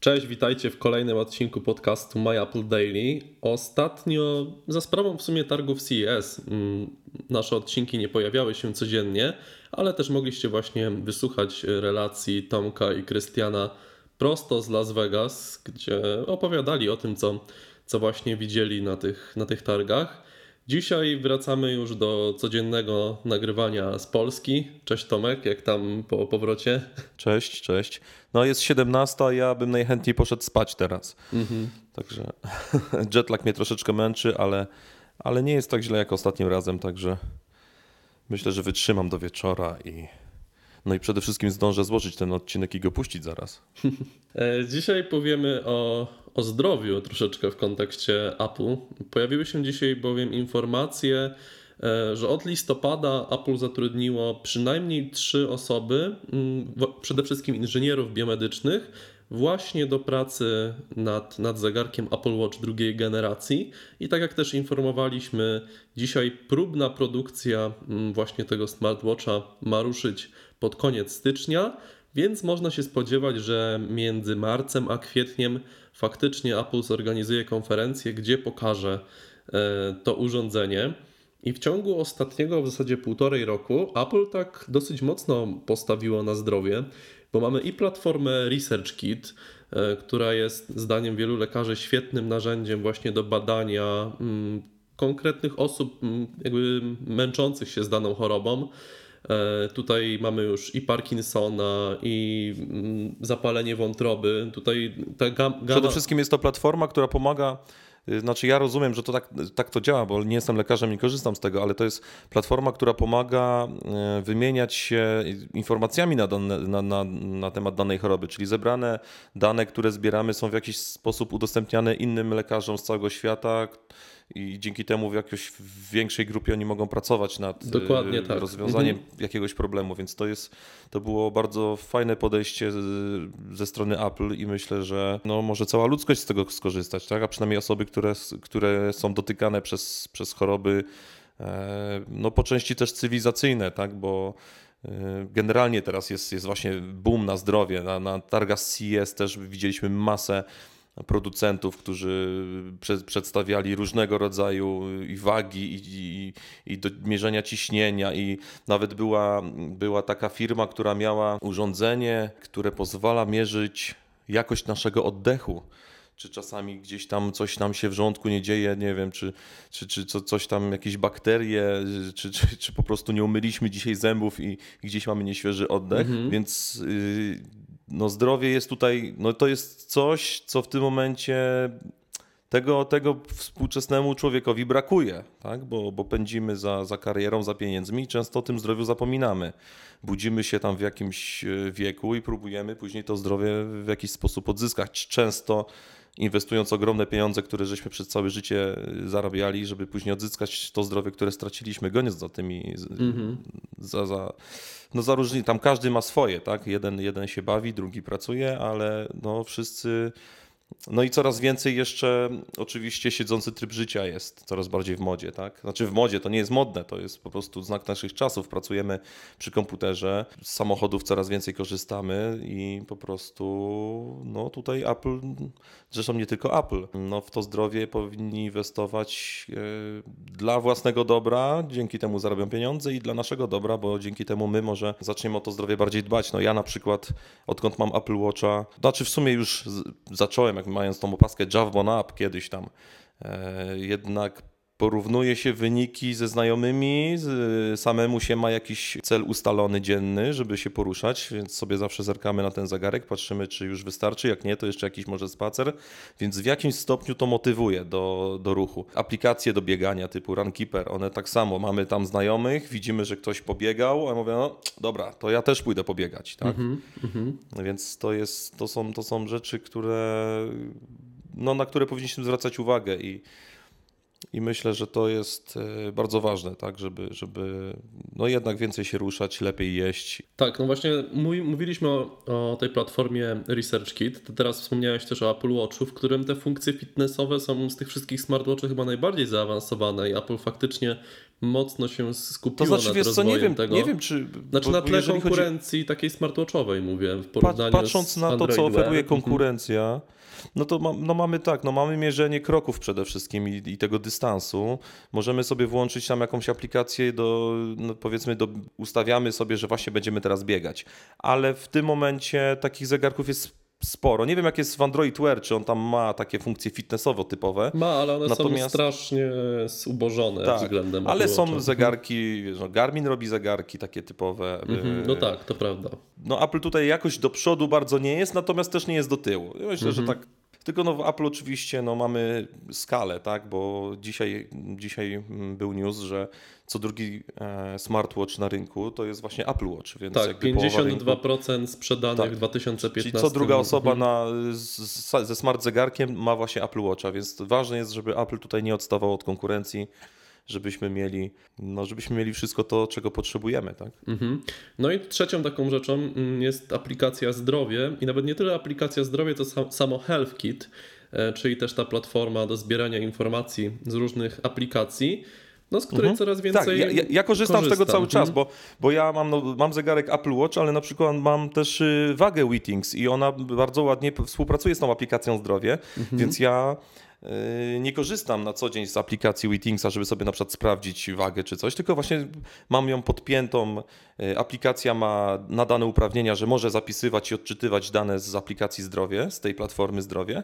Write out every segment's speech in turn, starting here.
Cześć, witajcie w kolejnym odcinku podcastu My Apple Daily. Ostatnio, za sprawą w sumie targów CES, mm, nasze odcinki nie pojawiały się codziennie, ale też mogliście właśnie wysłuchać relacji Tomka i Krystiana prosto z Las Vegas, gdzie opowiadali o tym, co, co właśnie widzieli na tych, na tych targach. Dzisiaj wracamy już do codziennego nagrywania z Polski. Cześć Tomek, jak tam po powrocie? Cześć, cześć. No jest 17, a ja bym najchętniej poszedł spać teraz. Mhm. Także jetlag mnie troszeczkę męczy, ale, ale nie jest tak źle jak ostatnim razem, także myślę, że wytrzymam do wieczora i no i przede wszystkim zdążę złożyć ten odcinek i go puścić zaraz. E, dzisiaj powiemy o, o zdrowiu troszeczkę w kontekście Apple. Pojawiły się dzisiaj bowiem informacje, e, że od listopada Apple zatrudniło przynajmniej trzy osoby, mm, przede wszystkim inżynierów biomedycznych, właśnie do pracy nad, nad zegarkiem Apple Watch drugiej generacji. I tak jak też informowaliśmy, dzisiaj próbna produkcja mm, właśnie tego smartwatcha ma ruszyć pod koniec stycznia, więc można się spodziewać, że między marcem a kwietniem faktycznie Apple zorganizuje konferencję, gdzie pokaże e, to urządzenie. I w ciągu ostatniego w zasadzie półtorej roku Apple tak dosyć mocno postawiło na zdrowie, bo mamy i platformę ResearchKit, e, która jest zdaniem wielu lekarzy świetnym narzędziem właśnie do badania mm, konkretnych osób mm, jakby męczących się z daną chorobą. E, tutaj mamy już i Parkinsona, i mm, zapalenie wątroby. Tutaj ta gama... Przede wszystkim jest to platforma, która pomaga. Y, znaczy, ja rozumiem, że to tak, tak to działa, bo nie jestem lekarzem, nie korzystam z tego, ale to jest platforma, która pomaga y, wymieniać się informacjami na, dane, na, na, na temat danej choroby, czyli zebrane dane, które zbieramy, są w jakiś sposób udostępniane innym lekarzom z całego świata i dzięki temu w jakiejś większej grupie oni mogą pracować nad Dokładnie, tak. rozwiązaniem mhm. jakiegoś problemu, więc to jest, to było bardzo fajne podejście ze strony Apple i myślę, że no, może cała ludzkość z tego skorzystać, tak? a przynajmniej osoby, które, które są dotykane przez, przez choroby, e, no po części też cywilizacyjne, tak? bo e, Generalnie teraz jest, jest właśnie boom na zdrowie. Na, na targach CES też widzieliśmy masę producentów, którzy przedstawiali różnego rodzaju i wagi, i, i, i do mierzenia ciśnienia, i nawet była, była taka firma, która miała urządzenie, które pozwala mierzyć jakość naszego oddechu. Czy czasami gdzieś tam coś nam się w żołądku nie dzieje, nie wiem, czy, czy, czy co, coś tam, jakieś bakterie, czy, czy, czy po prostu nie umyliśmy dzisiaj zębów i, i gdzieś mamy nieświeży oddech, mhm. więc y, no zdrowie jest tutaj, no to jest coś, co w tym momencie tego, tego współczesnemu człowiekowi brakuje, tak? bo, bo pędzimy za, za karierą, za pieniędzmi i często o tym zdrowiu zapominamy. Budzimy się tam w jakimś e, wieku i próbujemy później to zdrowie w jakiś sposób odzyskać. Często inwestując ogromne pieniądze, które żeśmy przez całe życie e, zarabiali, żeby później odzyskać to zdrowie, które straciliśmy, goniąc za tymi, -hmm. za, za, no za różni, tam każdy ma swoje, tak? Jeden, jeden się bawi, drugi pracuje, ale no wszyscy no i coraz więcej jeszcze oczywiście siedzący tryb życia jest coraz bardziej w modzie, tak? Znaczy w modzie to nie jest modne, to jest po prostu znak naszych czasów. Pracujemy przy komputerze, z samochodów coraz więcej korzystamy i po prostu no tutaj Apple, zresztą nie tylko Apple, no w to zdrowie powinni inwestować e, dla własnego dobra, dzięki temu zarabią pieniądze i dla naszego dobra, bo dzięki temu my może zaczniemy o to zdrowie bardziej dbać. No ja na przykład odkąd mam Apple Watcha, znaczy w sumie już zacząłem jak mając tą opaskę Javbon Up kiedyś tam, e, jednak porównuje się wyniki ze znajomymi, samemu się ma jakiś cel ustalony dzienny, żeby się poruszać, więc sobie zawsze zerkamy na ten zegarek, patrzymy, czy już wystarczy, jak nie, to jeszcze jakiś może spacer, więc w jakimś stopniu to motywuje do, do ruchu. Aplikacje do biegania typu Runkeeper, one tak samo, mamy tam znajomych, widzimy, że ktoś pobiegał, a mówię, no dobra, to ja też pójdę pobiegać, tak? Mm -hmm. Więc to, jest, to, są, to są rzeczy, które, no, na które powinniśmy zwracać uwagę i I myślę, że to jest e, bardzo ważne, tak, żeby, żeby no jednak więcej się ruszać, lepiej jeść. Tak, no właśnie mój, mówiliśmy o, o, tej platformie ResearchKit. Ty teraz wspomniałeś też o Apple Watchu, w którym te funkcje fitnessowe są z tych wszystkich smartwatchy chyba najbardziej zaawansowane i Apple faktycznie mocno się skupiło to znaczy, nad wiesz, co, nie wiem, tego. Nie wiem, czy... Znaczy bo, na tle konkurencji chodzi... takiej smartwatchowej mówię, w porównaniu Patrząc z na to, co oferuje Wear. konkurencja, no to ma, no mamy tak, no mamy mierzenie kroków przede wszystkim i, i tego dystansu. Możemy sobie włączyć tam jakąś aplikację do, no powiedzmy, do, ustawiamy sobie, że właśnie będziemy teraz biegać. Ale w tym momencie takich zegarków jest sporo. Nie wiem, jak jest w Android Wear, czy on tam ma takie funkcje fitnessowo typowe. Ma, ale one są Natomiast- strasznie zubożone Tak, względem ale Apple są zegarki, wiesz, no Garmin robi zegarki takie typowe. Mhm, y, No tak, to prawda. No Apple tutaj jakoś do przodu bardzo nie jest, natomiast też nie jest do tyłu. Myślę, że Mhm. tak. Tylko no w Apple oczywiście no mamy skalę, tak? Bo dzisiaj, dzisiaj był news, że co drugi e, smartwatch na rynku to jest właśnie Apple Watch, więc Tak, jakby połowa rynku. 52% sprzedanych Tak. w 2015. Czyli co druga osoba Mhm. na, z, ze smart zegarkiem ma właśnie Apple Watcha, więc ważne jest, żeby Apple tutaj nie odstawał od konkurencji, żebyśmy mieli, no, żebyśmy mieli wszystko to, czego potrzebujemy, tak? Mhm. No i trzecią taką rzeczą mm, jest aplikacja Zdrowie i nawet nie tyle aplikacja Zdrowie, to sam, samo HealthKit, e, czyli też ta platforma do zbierania informacji z różnych aplikacji, no z której coraz więcej Tak, ja, ja, ja korzystam z tego cały korzystam. czas, bo, bo ja mam, no, mam zegarek Apple Watch, ale na przykład mam też y, wagę Wittings i ona bardzo ładnie współpracuje z tą aplikacją zdrowie, więc ja nie korzystam na co dzień z aplikacji Wittingsa, żeby sobie na przykład sprawdzić wagę czy coś, tylko właśnie mam ją podpiętą. y, Aplikacja ma nadane uprawnienia, że może zapisywać i odczytywać dane z aplikacji zdrowie, z tej platformy zdrowie.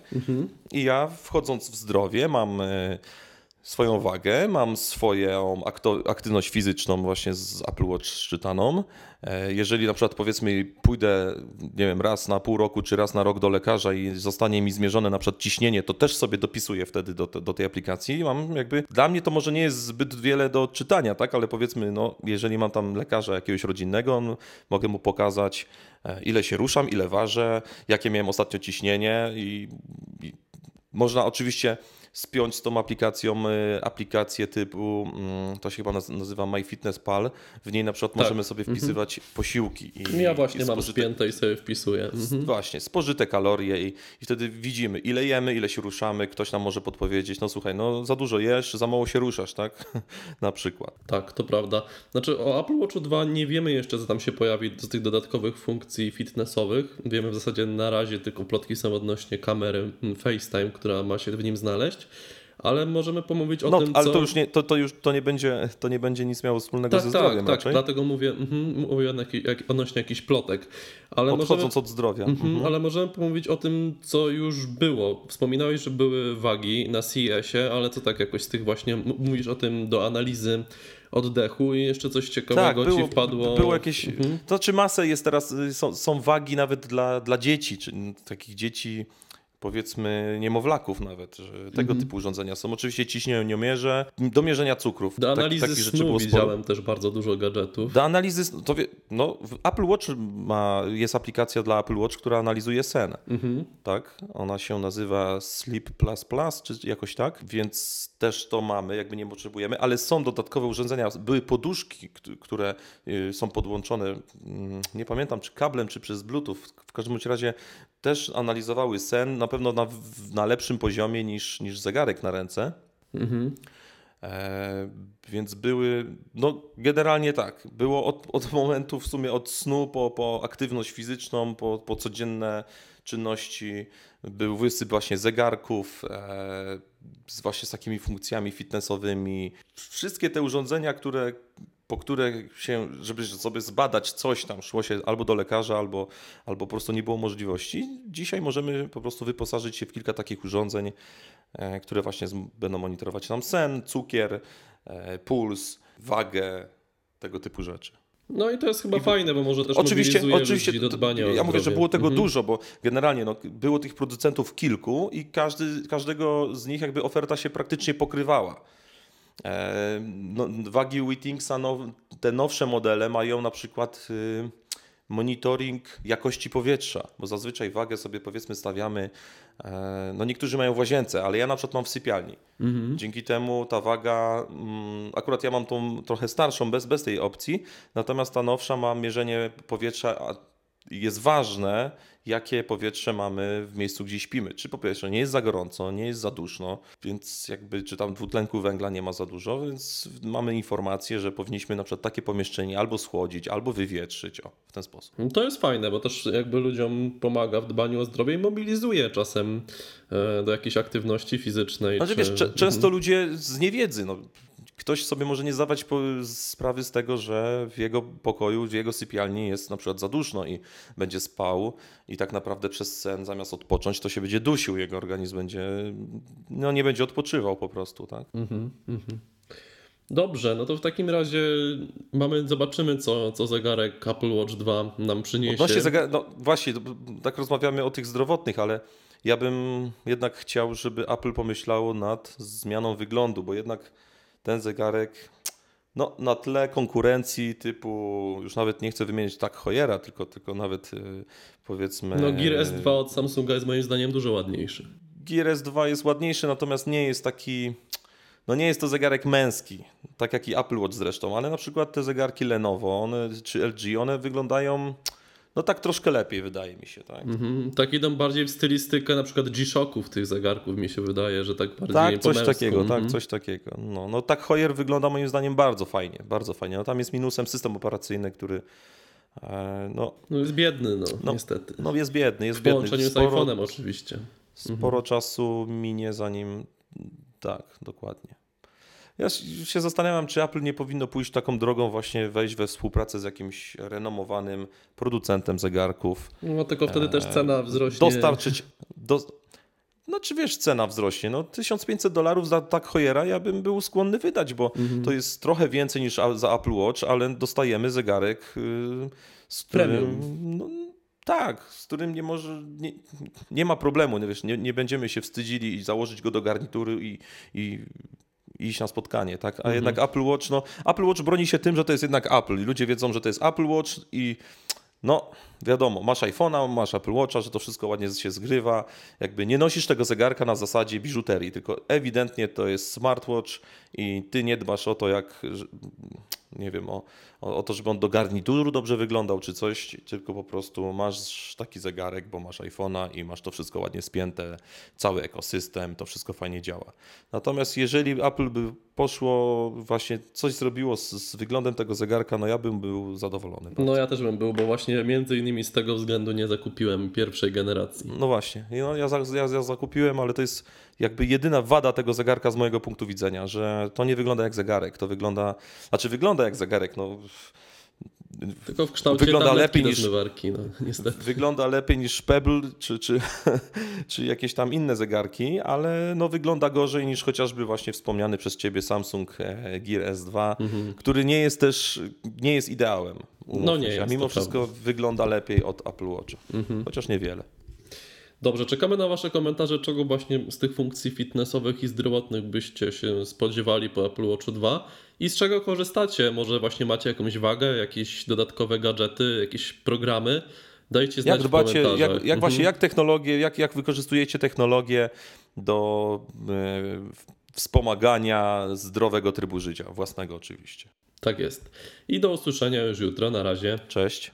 I ja wchodząc w zdrowie mam y, swoją wagę, mam swoją aktywność fizyczną właśnie z Apple Watch szczytaną. E, Jeżeli na przykład powiedzmy pójdę, nie wiem, raz na pół roku czy raz na rok do lekarza i zostanie mi zmierzone na przykład ciśnienie, to też sobie dopisuję wtedy do, do tej aplikacji i mam jakby, dla mnie to może nie jest zbyt wiele do czytania, tak, ale powiedzmy, no, jeżeli mam tam lekarza jakiegoś rodzinnego, mogę mu pokazać e, ile się ruszam, ile ważę, jakie miałem ostatnio ciśnienie i, i można oczywiście spiąć z tą aplikacją y, aplikację typu, mm, to się chyba naz- nazywa MyFitnessPal. W niej na przykład możemy sobie wpisywać posiłki. I, Tak. Ja właśnie i mam spożyte- spięte i sobie wpisuję. Mhm. Właśnie, spożyte kalorie i, i wtedy widzimy, ile jemy, ile się ruszamy. Ktoś nam może podpowiedzieć, no słuchaj, no za dużo jesz, za mało się ruszasz, tak? na przykład. Tak, to prawda. Znaczy o Apple Watchu 2 nie wiemy jeszcze, co tam się pojawi z tych dodatkowych funkcji fitnessowych. Wiemy w zasadzie na razie tylko plotki są odnośnie kamery mm, FaceTime, która ma się w nim znaleźć, ale możemy pomówić o No, tym, ale co... to już nie, to, to już to nie, będzie, to nie będzie nic miało wspólnego tak, ze tak, zdrowiem tak, raczej. dlatego mówię, mhm, mówię odnośnie, jak, odnośnie jakichś plotek. Ale możemy, Odchodząc od zdrowia. mhm, ale możemy pomówić o tym, co już było. Wspominałeś, że były wagi na CES-ie, ale co tak jakoś z tych właśnie, mówisz o tym do analizy oddechu i jeszcze coś ciekawego Tak, było, ci wpadło. było jakieś. Mhm. To znaczy masę jest teraz, y, są, są wagi nawet dla, dla dzieci, czy takich dzieci powiedzmy niemowlaków nawet, tego Mhm. typu urządzenia są. Oczywiście ciśnieniomierze, do mierzenia cukrów. Do Tak- analizy takich snu było sporo. widziałem też bardzo dużo gadżetów. Do analizy, to wie, no, Apple Watch ma, jest aplikacja dla Apple Watch, która analizuje sen. Mhm. Tak? Ona się nazywa Sleep Plus Plus, czy jakoś tak, więc też to mamy, jakby nie potrzebujemy, ale są dodatkowe urządzenia. Były poduszki, kt- które y, są podłączone, mm, nie pamiętam czy kablem, czy przez Bluetooth. W każdym razie też analizowały sen, na pewno na, na lepszym poziomie niż, niż zegarek na ręce. Mhm. E, więc były, no generalnie tak, było od, od momentu w sumie od snu po, po aktywność fizyczną, po, po codzienne czynności, był wysyp właśnie zegarków, e, z właśnie z takimi funkcjami fitnessowymi. Wszystkie te urządzenia, które, po które się, żeby sobie zbadać coś tam, szło się albo do lekarza, albo, albo po prostu nie było możliwości. Dzisiaj możemy po prostu wyposażyć się w kilka takich urządzeń, e, które właśnie będą monitorować nam sen, cukier, e, puls, wagę, tego typu rzeczy. No i to jest chyba fajne, bo może też Oczywiście, oczywiście ludzi do dbania o ja mówię, że zdrowie. było tego Mhm. dużo, bo generalnie no, było tych producentów kilku i każdy, każdego z nich jakby oferta się praktycznie pokrywała. E, no, wagi Wittingsa, no, te nowsze modele mają na przykład y, monitoring jakości powietrza, bo zazwyczaj wagę sobie powiedzmy stawiamy, e, no niektórzy mają w łazience, ale ja na przykład mam w sypialni. Dzięki temu ta waga, mm, akurat ja mam tą trochę starszą bez, bez tej opcji, natomiast ta nowsza ma mierzenie powietrza, jest ważne, jakie powietrze mamy w miejscu, gdzie śpimy. Czy po pierwsze nie jest za gorąco, nie jest za duszno, więc jakby, czy tam dwutlenku węgla nie ma za dużo, więc mamy informację, że powinniśmy na przykład takie pomieszczenie albo schłodzić, albo wywietrzyć, o, w ten sposób. No To jest fajne, bo też jakby ludziom pomaga w dbaniu o zdrowie i mobilizuje czasem e, do jakiejś aktywności fizycznej. Znaczy czy... wiesz, często ludzie z niewiedzy, no, ktoś sobie może nie zdawać sprawy z tego, że w jego pokoju, w jego sypialni jest na przykład za duszno i będzie spał i tak naprawdę przez sen zamiast odpocząć, to się będzie dusił, jego organizm będzie, no nie będzie odpoczywał po prostu, tak? Mhm, mhm. Dobrze, no to w takim razie mamy, zobaczymy, co, co zegarek Apple Watch 2 nam przyniesie. Odnośnie zegar- no właśnie, tak rozmawiamy o tych zdrowotnych, ale ja bym jednak chciał, żeby Apple pomyślało nad zmianą wyglądu, bo jednak ten zegarek no, na tle konkurencji typu, już nawet nie chcę wymienić tak Hojera, tylko, tylko nawet y, powiedzmy... No Gear S2 od Samsunga jest moim zdaniem dużo ładniejszy. Gear S2 jest ładniejszy, natomiast nie jest taki. No nie jest to zegarek męski, tak jak i Apple Watch zresztą, ale na przykład te zegarki Lenovo one, czy LG, one wyglądają no tak troszkę lepiej, wydaje mi się. Tak, Mhm. Tak idą bardziej w stylistykę na przykład G-Shocków tych zegarków, mi się wydaje, że tak bardziej tak coś takiego, Mhm. tak, coś takiego. No, no tak Hoyer wygląda moim zdaniem bardzo fajnie, bardzo fajnie. No tam jest minusem system operacyjny, który e, no, No jest biedny, no, No, niestety. no jest biedny, jest w biedny. połączeniu z Sporo- iPhone'em oczywiście. Sporo czasu minie zanim. Tak, dokładnie. Ja się zastanawiam, czy Apple nie powinno pójść taką drogą, właśnie wejść we współpracę z jakimś renomowanym producentem zegarków. No tylko wtedy też cena wzrośnie. Dostarczyć. Do... No, czy wiesz, cena wzrośnie? No, 1500 dolarów za tak Hojera ja bym był skłonny wydać, bo Mhm. to jest trochę więcej niż za Apple Watch, ale dostajemy zegarek, yy, z którym. Premium. No, tak, z którym nie może. Nie, nie ma problemu, nie, wiesz, nie, nie będziemy się wstydzili i założyć go do garnitury i i iść na spotkanie, tak? A Mhm. jednak Apple Watch, no, Apple Watch broni się tym, że to jest jednak Apple i ludzie wiedzą, że to jest Apple Watch i no, wiadomo, masz iPhone'a, masz Apple Watcha, że to wszystko ładnie się zgrywa. Jakby nie nosisz tego zegarka na zasadzie biżuterii, tylko ewidentnie to jest smartwatch i ty nie dbasz o to, jak, nie wiem, o, o, o to, żeby on do garnituru dobrze wyglądał czy coś, tylko po prostu masz taki zegarek, bo masz iPhone'a i masz to wszystko ładnie spięte, cały ekosystem, to wszystko fajnie działa. Natomiast jeżeli Apple by poszło, właśnie coś zrobiło z, z wyglądem tego zegarka, no ja bym był zadowolony. No ja też bym był, bo właśnie między innymi z tego względu nie zakupiłem pierwszej generacji. No właśnie, no, ja, ja, ja zakupiłem, ale to jest jakby jedyna wada tego zegarka z mojego punktu widzenia, że to nie wygląda jak zegarek, to wygląda, znaczy wygląda jak zegarek, no Tylko w kształcie Wygląda lepiej niż- zmywarki, no niestety. wygląda lepiej niż Pebble czy, czy, czy jakieś tam inne zegarki, ale no wygląda gorzej niż chociażby właśnie wspomniany przez ciebie Samsung e, Gear S2, który nie jest też, nie jest ideałem. No nie się, a mimo wszystko wygląda lepiej od Apple Watcha, chociaż niewiele. Dobrze, czekamy na Wasze komentarze, czego właśnie z tych funkcji fitnessowych i zdrowotnych byście się spodziewali po Apple Watchu 2 i z czego korzystacie. Może właśnie macie jakąś wagę, jakieś dodatkowe gadżety, jakieś programy. Dajcie znać Jak dbacie, jak, jak Mhm. właśnie, jak technologię, jak, jak wykorzystujecie technologię do e, wspomagania zdrowego trybu życia, własnego oczywiście. Tak jest. I do usłyszenia już jutro. Na razie. Cześć.